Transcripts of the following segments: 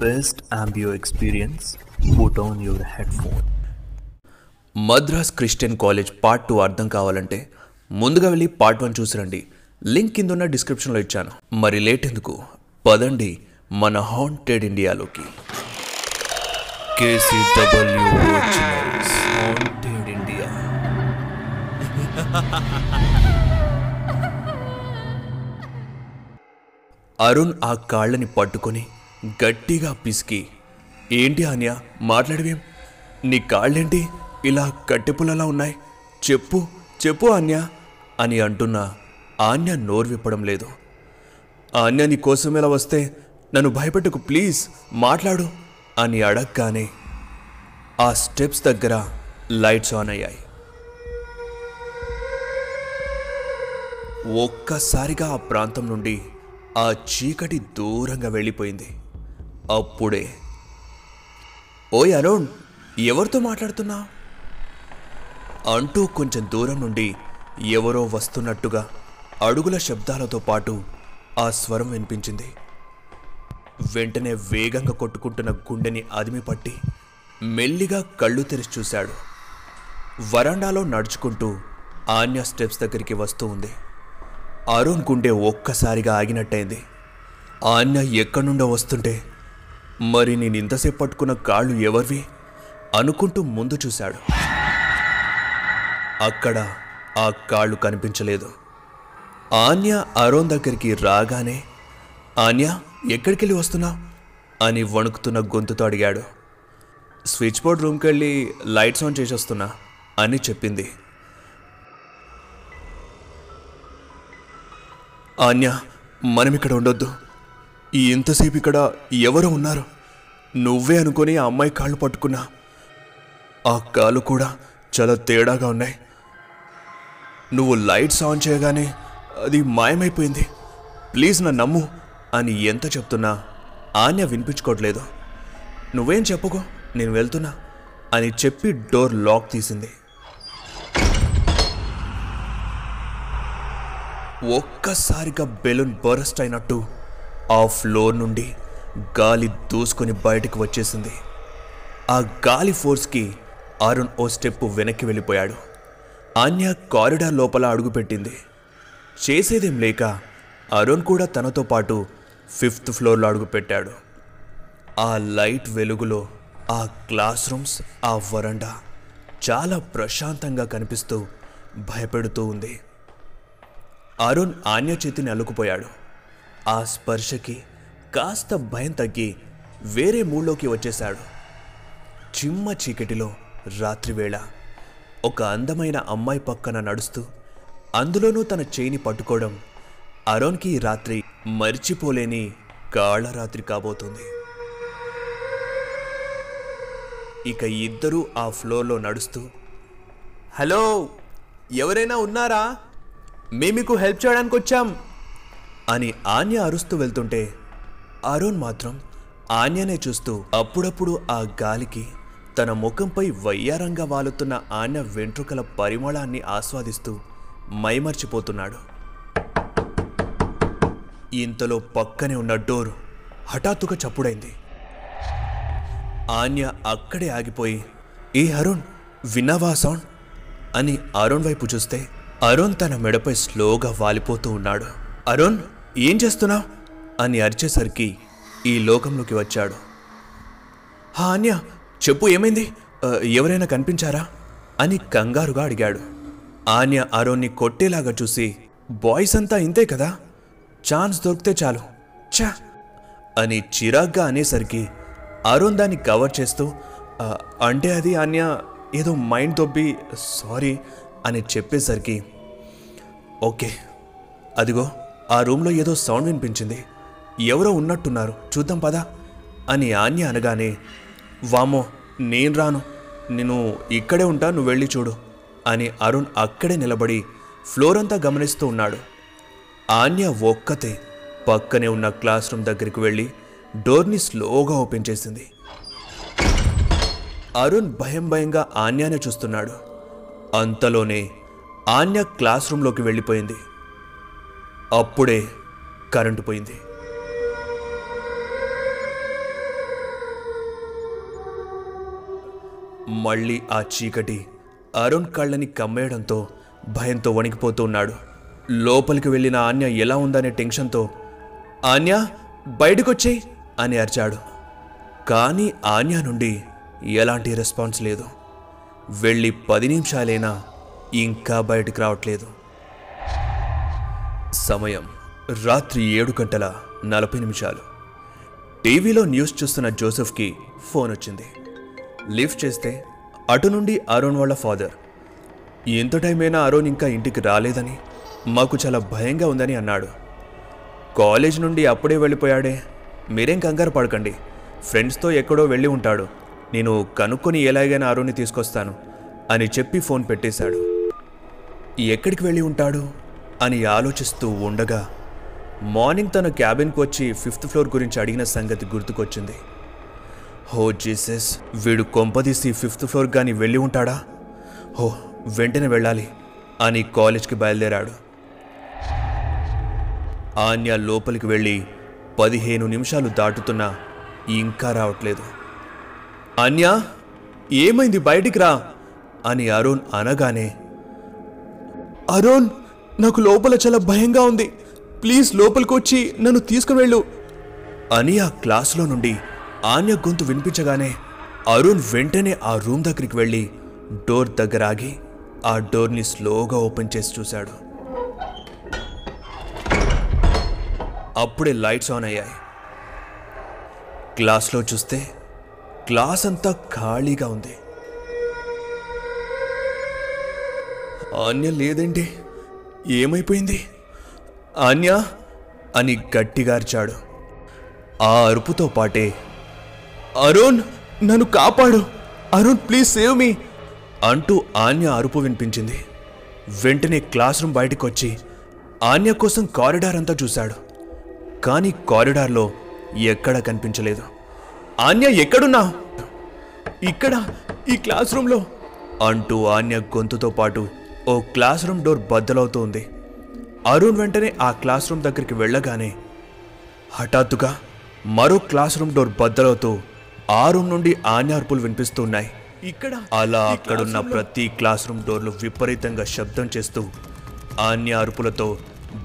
best ambio experience, put on your headphone. Madras Christian College part two అర్థం కావాలంటే ముందుగా వెళ్ళి పార్ట్ వన్ చూసిరండి లింక్ కింద ఉన్న డిస్క్రిప్షన్లో ఇచ్చాను. మరి లేట్ ఎందుకు? పదండి మన హాంటెడ్ ఇండియాలోకి హాంటెడ్ ఇండియా అరుణ్ ఆ కాళ్ళని పట్టుకొని గట్టిగా పిసికి. ఏంటి ఆన్య మాట్లాడవేం? నీ కాళ్ళేంటి? ఇలా కట్టెపుల్లలా ఉన్నాయి. చెప్పు చెప్పు ఆన్య అని అంటున్న ఆన్య నోరు విప్పడం లేదు. ఆన్య నీ కోసం ఇలా వస్తే నన్ను భయపెట్టకు ప్లీజ్ మాట్లాడు అని అడగగానే ఆ స్టెప్స్ దగ్గర లైట్స్ ఆన్ అయ్యాయి. ఒక్కసారిగా ఆ ప్రాంతం నుండి ఆ చీకటి దూరంగా వెళ్ళిపోయింది. అప్పుడే. ఓయ్ అరుణ్ ఎవరితో మాట్లాడుతున్నా? అంటూ కొంచెం దూరం నుండి ఎవరో వస్తున్నట్టుగా అడుగుల శబ్దాలతో పాటు ఆ స్వరం వినిపించింది. వెంటనే వేగంగా కొట్టుకుంటున్న గుండెని అదిమి పట్టి మెల్లిగా కళ్ళు తెరిచి చూశాడు. వరండాలో నడుచుకుంటూ ఆన్య స్టెప్స్ దగ్గరికి వస్తూ ఉంది. అరుణ్ గుండె ఒక్కసారిగా ఆగినట్టయింది. ఆన్య ఎక్కడి నుండో వస్తుంటే మరి నేను ఇంతసేపు పట్టుకున్న కాళ్ళు ఎవరివి? అనుకుంటూ ముందు చూశాడు. అక్కడ ఆ కాళ్ళు కనిపించలేదు. ఆన్య అరుణ్ దగ్గరికి రాగానే ఆన్య ఎక్కడికి వెళ్ళి వస్తున్నావు? అని వణుకుతున్న గొంతుతో అడిగాడు. స్విచ్ బోర్డ్ రూమ్కి వెళ్ళి లైట్స్ ఆన్ చేసేస్తున్నా అని చెప్పింది. ఆన్య మనం ఇక్కడ ఉండొద్దు. ఇంతసేపు ఇక్కడ ఎవరో ఉన్నారు? నువ్వే అనుకొని ఆ అమ్మాయి కాళ్ళు పట్టుకున్నా. ఆ కాళ్ళు కూడా చాలా తేడాగా ఉన్నాయి. నువ్వు లైట్స్ ఆన్ చేయగానే అది మాయమైపోయింది. ప్లీజ్ నా నమ్ము అని ఎంత చెప్తున్నా ఆన్య వినిపించుకోవట్లేదు. నువ్వేం చెప్పుకో నేను వెళ్తున్నా అని చెప్పి డోర్ లాక్ తీసింది. ఒక్కసారిగా బెలూన్ బరస్ట్ అయినట్టు ఆ ఫ్లోర్ నుండి గాలి దూసుకొని బయటకు వచ్చేసింది. ఆ గాలి ఫోర్స్కి అరుణ్ ఓ స్టెప్ వెనక్కి వెళ్ళిపోయాడు. ఆన్య కారిడార్ లోపల అడుగుపెట్టింది చేసేదేం లేక అరుణ్ కూడా తనతో పాటు ఫిఫ్త్ ఫ్లోర్లో అడుగుపెట్టాడు ఆ లైట్ వెలుగులో ఆ క్లాస్ రూమ్స్ ఆ వరండా చాలా ప్రశాంతంగా కనిపిస్తూ భయపెడుతూ ఉంది. అరుణ్ ఆన్య చేతిని అల్లుకుపోయాడు ఆ స్పర్శకి కాస్త భయం తగ్గి వేరే మూడ్లోకి వచ్చేశాడు. చిమ్మ చీకటిలో రాత్రివేళ ఒక అందమైన అమ్మాయి పక్కన నడుస్తూ అందులోనూ తన చేయిని పట్టుకోవడం అరోన్కి ఈ రాత్రి మర్చిపోలేని కాళరాత్రి కాబోతుంది. ఇక ఇద్దరూ ఆ ఫ్లోర్లో నడుస్తూ హలో ఎవరైనా ఉన్నారా? మేము మీకు హెల్ప్ చేయడానికి వచ్చాం అని ఆన్య అరుస్తూ వెళ్తుంటే అరుణ్ మాత్రం ఆన్యనే చూస్తూ అప్పుడప్పుడు ఆ గాలికి తన ముఖంపై వయ్యారంగా వాలుతున్న ఆన్య వెంట్రుకల పరిమళాన్ని ఆస్వాదిస్తూ మైమర్చిపోతున్నాడు. ఇంతలో పక్కనే ఉన్న డోర్ హఠాత్తుగా చప్పుడైంది. ఆన్య అక్కడే ఆగిపోయి ఏ అరుణ్ విన్నావా సౌండ్? అని అరుణ్ వైపు చూస్తే అరుణ్ తన మెడపై స్లోగా వాలిపోతూ ఉన్నాడు. అరుణ్ ఏం చేస్తున్నావు? అని అరిచేసరికి ఈ లోకంలోకి వచ్చాడు. హా అన్య చెప్పు ఏమైంది? ఎవరైనా కనిపించారా? అని కంగారుగా అడిగాడు. ఆన్య అరుణ్ని కొట్టేలాగా చూసి బాయ్స్ అంతా ఇంతే కదా? ఛాన్స్ దొరికితే చాలు. ఛా! అని చిరాగ్గా అనేసరికి అరుణ్ దాన్ని కవర్ చేస్తూ అంటే అది ఆన్య ఏదో మైండ్ దొబ్బి సారీ అని చెప్పేసరికి ఓకే అదిగో ఆ రూమ్లో ఏదో సౌండ్ వినిపించింది. ఎవరో ఉన్నట్టున్నారు. చూద్దాం పదా అని ఆన్య అనగానే వామో నేను రాను. నేను ఇక్కడే ఉంటా నువ్వు వెళ్ళి చూడు అని అరుణ్ అక్కడే నిలబడి ఫ్లోర్ అంతా గమనిస్తూ ఉన్నాడు. ఆన్య ఒక్కతే పక్కనే ఉన్న క్లాస్ రూమ్ దగ్గరికి వెళ్ళి డోర్ని స్లోగా ఓపెన్ చేసింది. అరుణ్ భయం భయంగా ఆన్యానే చూస్తున్నాడు. అంతలోనే ఆన్య క్లాస్ రూమ్లోకి వెళ్ళిపోయింది. అప్పుడే కరెంటు పోయింది. మళ్ళీ ఆ చీకటి అరుణ్ కళ్ళని కమ్మేయడంతో భయంతో వణికిపోతున్నాడు. లోపలికి వెళ్ళిన ఆన్య ఎలా ఉందనే టెన్షన్తో ఆన్య బయటకొచ్చేయి అని అరిచాడు. కానీ ఆన్య నుండి ఎలాంటి రెస్పాన్స్ లేదు. వెళ్ళి పది నిమిషాలైనా ఇంకా బయటకు రావట్లేదు. సమయం. రాత్రి ఏడు గంటల నలభై నిమిషాలు. టీవీలో న్యూస్ చూస్తున్న జోసెఫ్కి ఫోన్ వచ్చింది. లిఫ్ట్ చేస్తే అటు నుండి అరుణ్ వాళ్ళ ఫాదర్. ఎంత టైం అయినా అరుణ్ ఇంకా ఇంటికి రాలేదని మాకు చాలా భయంగా ఉందని అన్నాడు. కాలేజ్ నుండి అప్పుడే వెళ్ళిపోయాడే. మీరేం కంగారు పడకండి. ఫ్రెండ్స్తో ఎక్కడో వెళ్ళి ఉంటాడు. నేను కనుక్కొని ఎలాగైనా అరుణ్ని తీసుకొస్తాను అని చెప్పి ఫోన్ పెట్టేశాడు. ఎక్కడికి వెళ్ళి ఉంటాడు? అని ఆలోచిస్తూ ఉండగా మార్నింగ్ తన క్యాబిన్కి వచ్చి ఫిఫ్త్ ఫ్లోర్ గురించి అడిగిన సంగతి గుర్తుకొచ్చింది. హో జీసస్ వీడు కొంపదీసి ఫిఫ్త్ ఫ్లోర్ కానీ వెళ్ళి ఉంటాడా? హో వెంటనే వెళ్ళాలి అని కాలేజ్కి బయలుదేరాడు. ఆన్య లోపలికి వెళ్ళి పదిహేను నిమిషాలు దాటుతున్నా ఇంకా రావట్లేదు. అన్య ఏమైంది? బయటికి రా అని అరుణ్ అనగానే అరుణ్ నాకు లోపల చాలా భయంగా ఉంది. ప్లీజ్ లోపలికి వచ్చి నన్ను తీసుకువెళ్ళు అని ఆ క్లాస్లో నుండి ఆన్య గొంతు వినిపించగానే అరుణ్ వెంటనే ఆ రూమ్ దగ్గరికి వెళ్ళి డోర్ దగ్గర ఆగి ఆ డోర్ని స్లోగా ఓపెన్ చేసి చూశాడు. అప్పుడే లైట్స్ ఆన్ అయ్యాయి. క్లాస్లో చూస్తే క్లాస్ అంతా ఖాళీగా ఉంది. ఆన్య లేదండి. ఏమైపోయింది? ఆన్య అని గట్టిగా అరిచాడు ఆ అరుపుతో పాటే అరుణ్ నన్ను కాపాడు. అరుణ్ ప్లీజ్ సేవ్ మీ అంటూ ఆన్య అరుపు వినిపించింది. వెంటనే క్లాస్ రూమ్ బయటకు వచ్చి ఆన్య కోసం కారిడార్ అంతా చూశాడు. కానీ కారిడార్లో ఎక్కడా కనిపించలేదు. ఆన్య ఎక్కడున్నా? ఇక్కడ ఈ క్లాస్ రూమ్లో అంటూ ఆన్య గొంతుతో పాటు ఓ క్లాస్ రూమ్ డోర్ బద్దలవుతూ ఉంది అరుణ్ వెంటనే ఆ క్లాస్ రూమ్ దగ్గరికి వెళ్ళగానే హఠాత్తుగా మరో క్లాస్ రూమ్ డోర్ బద్దలవుతూ ఆ రూమ్ నుండి ఆన్య అరుపులు వినిపిస్తున్నాయి. ఇక్కడ? అలా అక్కడున్న ప్రతి క్లాస్ రూమ్ డోర్లు విపరీతంగా శబ్దం చేస్తూ ఆన్య అరుపులతో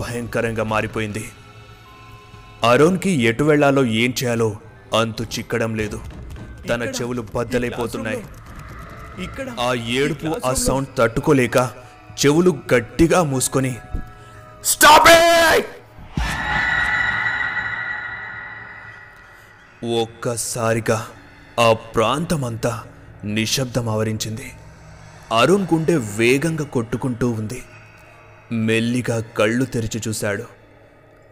భయంకరంగా మారిపోయింది. అరుణ్కి ఎటు వెళ్ళాలో ఏం చేయాలో అంతు చిక్కడం లేదు. తన చెవులు బద్దలైపోతున్నాయి. ఇక్కడ? ఆ ఏడుపు ఆ సౌండ్ తట్టుకోలేక చెవులు గట్టిగా మూసుకొని స్టాప్ ఒక్కసారిగా ఆ ప్రాంతమంతా నిశ్శబ్దం ఆవరించింది. అరుణ్ గుండె వేగంగా కొట్టుకుంటూ ఉంది. మెల్లిగా కళ్ళు తెరిచి చూశాడు.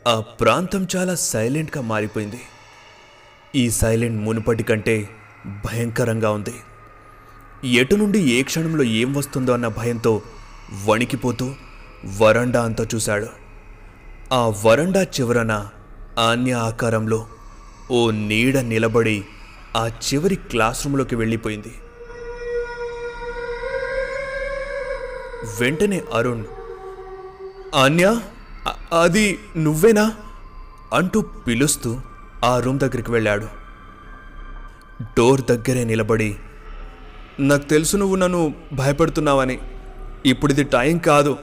ఆ ప్రాంతం చాలా సైలెంట్గా మారిపోయింది. ఈ సైలెంట్ మునుపటి కంటే భయంకరంగా ఉంది. ఎటు నుండి ఏ క్షణంలో ఏం వస్తుందో అన్న భయంతో వణికిపోతూ వరండా అంతా చూశాడు. ఆ వరండా చివరన ఆన్య ఆకారంలో ఓ నీడ నిలబడి ఆ చివరి క్లాస్ రూమ్లోకి వెళ్ళిపోయింది. వెంటనే అరుణ్ ఆన్య అది నువ్వేనా? అంటూ పిలుస్తూ ఆ రూమ్ దగ్గరికి వెళ్ళాడు. డోర్ దగ్గరే నిలబడి నాకు తెలుసు నువ్వు నన్ను భయపడుతున్నావని. ఇప్పుడు ఇది టైం కాదు.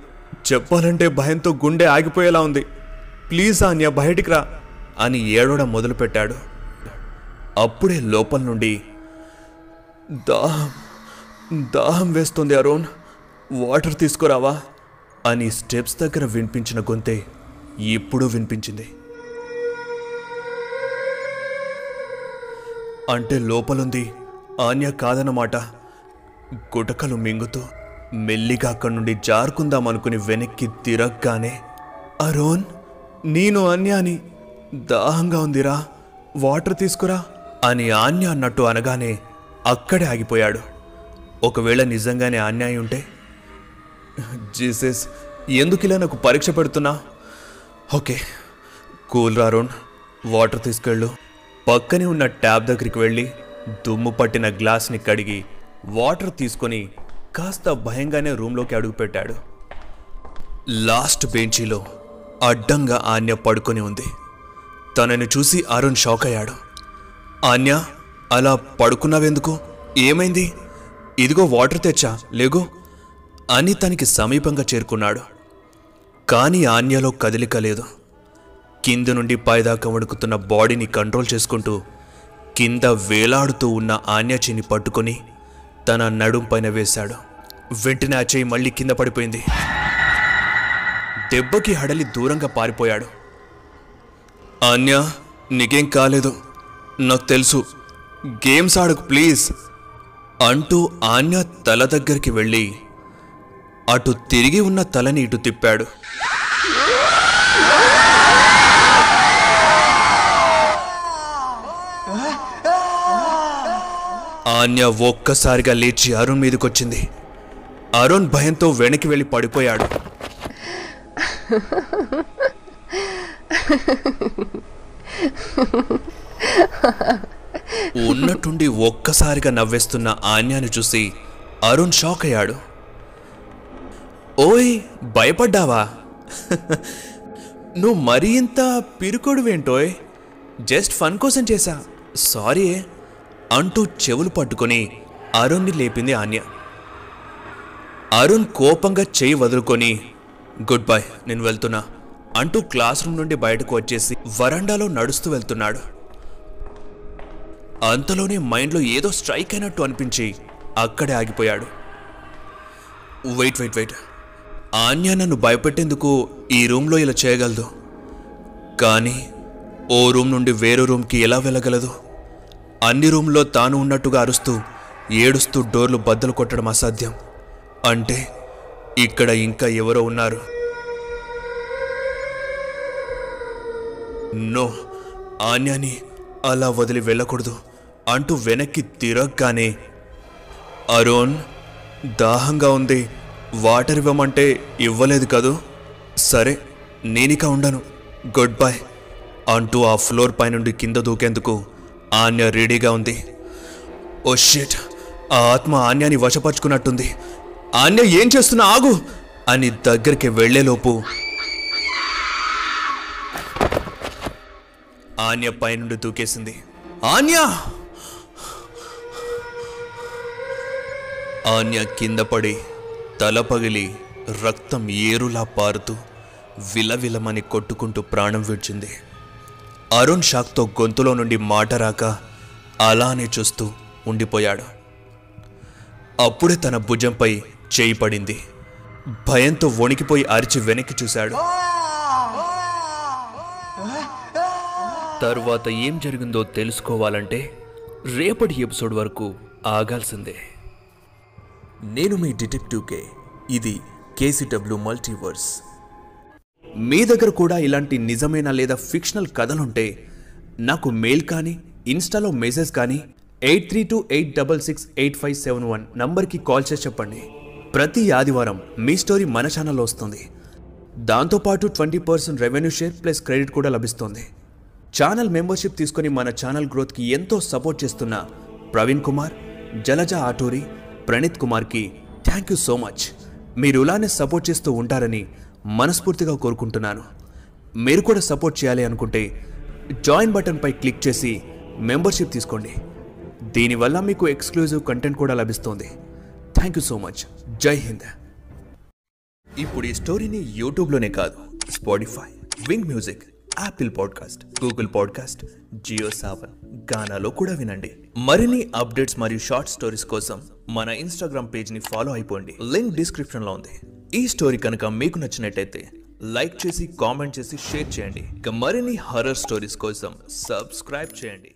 చెప్పాలంటే భయంతో గుండె ఆగిపోయేలా ఉంది. ప్లీజ్ ఆన్య బయటికి రా అని ఏడవడం మొదలుపెట్టాడు. అప్పుడే లోపల నుండి దాహం దాహం వేస్తుంది అరుణ్. వాటర్ తీసుకురావా అని స్టెప్స్ దగ్గర వినిపించిన గొంతే ఇప్పుడు వినిపించింది. అంటే లోపలుంది ఆన్య కాదన్నమాట. గుటకలు మింగుతూ మెల్లిగా అక్కడి నుండి జారుకుందాం అనుకుని వెనక్కి తిరగగానే అరోన్ నేను అన్యాని. దాహంగా ఉందిరా. వాటర్ తీసుకురా. అని ఆన్య అన్నట్టు అనగానే అక్కడే ఆగిపోయాడు. ఒకవేళ నిజంగానే ఆన్యాయం ఉంటే జీసస్ ఎందుకు ఇలా నాకు పరీక్ష పెడుతున్నా? ఓకే కూల్ రారోన్ వాటర్ తీసుకెళ్ళు. పక్కనే ఉన్న ట్యాబ్ దగ్గరికి వెళ్ళి దుమ్ము పట్టిన గ్లాస్ని కడిగి వాటర్ తీసుకొని కాస్త భయంగానే రూమ్లోకి అడుగుపెట్టాడు లాస్ట్ బెంచీలో అడ్డంగా ఆన్య పడుకొని ఉంది. తనని చూసి అరుణ్ షాక్ అయ్యాడు. ఆన్య అలా పడుకున్నావెందుకు? ఏమైంది? ఇదిగో వాటర్ తెచ్చా లేగో. అని తనకి సమీపంగా చేరుకున్నాడు. కానీ ఆన్యలో కదలిక లేదు. కింద నుండి పైదాకా వణుకుతున్న బాడీని కంట్రోల్ చేసుకుంటూ కింద వేలాడుతూ ఉన్న ఆన్య చెయ్యిని పట్టుకొని తన నడుం పైన వేశాడు. వెంటనే ఆ చేయి మళ్ళీ కింద పడిపోయింది. దెబ్బకి హడలి దూరంగా పారిపోయాడు. ఆన్య నీకేం కాలేదు. నాకు తెలుసు. గేమ్స్ ఆడకు ప్లీజ్ అంటూ ఆన్య తల దగ్గరికి వెళ్ళి అటు తిరిగి ఉన్న తలని ఇటు తిప్పాడు. ఆన్య ఒక్కసారిగా లేచి అరుణ్ మీదకొచ్చింది. అరుణ్ భయంతో వెనక్కి వెళ్ళి పడిపోయాడు. ఉన్నట్టుండి ఒక్కసారిగా నవ్వేస్తున్న ఆన్యాని చూసి అరుణ్ షాక్ అయ్యాడు. ఓయ్ భయపడ్డావా? నువ్వు మరీ ఇంత పిరుకోడువేంటోయ్? జస్ట్ ఫన్ కోసం చేశా. సారీ అంటూ చెవులు పట్టుకొని అరుణ్ని లేపింది ఆన్య. అరుణ్ కోపంగా చెయ్యి వదులుకొని గుడ్ బై నేను వెళ్తున్నా అంటూ క్లాస్ రూమ్ నుండి బయటకు వచ్చేసి వరండాలో నడుస్తూ వెళ్తున్నాడు. అంతలోనే మైండ్లో ఏదో స్ట్రైక్ అయినట్టు అనిపించి అక్కడే ఆగిపోయాడు. Wait wait wait. ఆన్య నన్ను భయపెట్టేందుకు ఈ రూమ్లో ఇలా చేయగలదు. కానీ ఓ రూమ్ నుండి వేరే రూమ్కి ఎలా వెళ్ళగలదు? అన్ని రూమ్లో తాను ఉన్నట్టుగా అరుస్తూ ఏడుస్తూ డోర్లు బద్దలు కొట్టడం అసాధ్యం. అంటే ఇక్కడ ఇంకా ఎవరో ఉన్నారు. నో ఆన్యాని అలా వదిలి వెళ్ళకూడదు. అంటూ వెనక్కి తిరగగానే అరుణ్ దాహంగా ఉంది. వాటర్ ఇవ్వమంటే ఇవ్వలేదు కదూ? సరే నేనిక ఉండను. గుడ్ బై అంటూ ఆ ఫ్లోర్ పై నుండి కింద దూకేందుకు ఆన్య రెడీగా ఉంది. ఓ షిట్ ఆ ఆత్మ ఆన్యాని వశపరుచుకున్నట్టుంది. ఆన్య ఏం చేస్తున్నా ఆగు! అని దగ్గరికి వెళ్ళేలోపు ఆన్య పైనుండి దూకేసింది. ఆన్య ఆన్య కింద పడి తల పగిలి రక్తం ఏరులా పారుతూ విలవిలమని కొట్టుకుంటూ ప్రాణం విడిచింది. అరుణ్ షాక్తో గొంతులో నుండి మాట రాక అలానే చూస్తూ ఉండిపోయాడు. అప్పుడే తన భుజంపై చేయి పడింది. భయంతో వణికిపోయి అరిచి వెనక్కి చూశాడు. తర్వాత ఏం జరిగిందో తెలుసుకోవాలంటే రేపటి ఎపిసోడ్ వరకు ఆగాల్సిందే. నేను మీ డిటెక్టివ్ కే ఇది కేసీడబ్ల్యూ మల్టీవర్స్. మీ దగ్గర కూడా ఇలాంటి నిజమైన లేదా ఫిక్షనల్ కథలుంటే నాకు మెయిల్ కానీ ఇన్స్టాలో మెసేజ్ కానీ eight three two eight double six eight five seven one నంబర్కి కాల్ చేసి చెప్పండి. ప్రతి ఆదివారం మీ స్టోరీ మన ఛానల్లో వస్తుంది. దాంతోపాటు twenty percent revenue share plus credit కూడా లభిస్తుంది. ఛానల్ మెంబర్షిప్ తీసుకొని మన ఛానల్ గ్రోత్కి ఎంతో సపోర్ట్ చేస్తున్న ప్రవీణ్ కుమార్ జలజ ఆటూరి ప్రణీత్ కుమార్కి థ్యాంక్ యూ సో మచ్. మీరు ఇలానే సపోర్ట్ చేస్తూ ఉంటారని మనస్ఫూర్తిగా కోరుకుంటున్నాను. మీరు కూడా సపోర్ట్ చేయాలి అనుకుంటే జాయిన్ బటన్పై క్లిక్ చేసి మెంబర్షిప్ తీసుకోండి. దీనివల్ల మీకు ఎక్స్క్లూజివ్ కంటెంట్ కూడా లభిస్తుంది. Thank you so much. Jai Hind. ఇప్పుడు ఈ స్టోరీని యూట్యూబ్లోనే కాదు Spotify Wynk music Apple podcast Google podcast Jio Saavn గానాలో కూడా వినండి. మరిన్ని అప్డేట్స్ మరియు షార్ట్ స్టోరీస్ కోసం మన ఇన్స్టాగ్రామ్ పేజ్ని ఫాలో అయిపోండి. లింక్ డిస్క్రిప్షన్లో ఉంది. ఈ స్టోరీ కనుక మీకు నచ్చినట్టయితే లైక్ చేసి కామెంట్ చేసి షేర్ చేయండి. ఇక మరిన్ని హర్రర్ స్టోరీస్ కోసం సబ్స్క్రైబ్ చేయండి.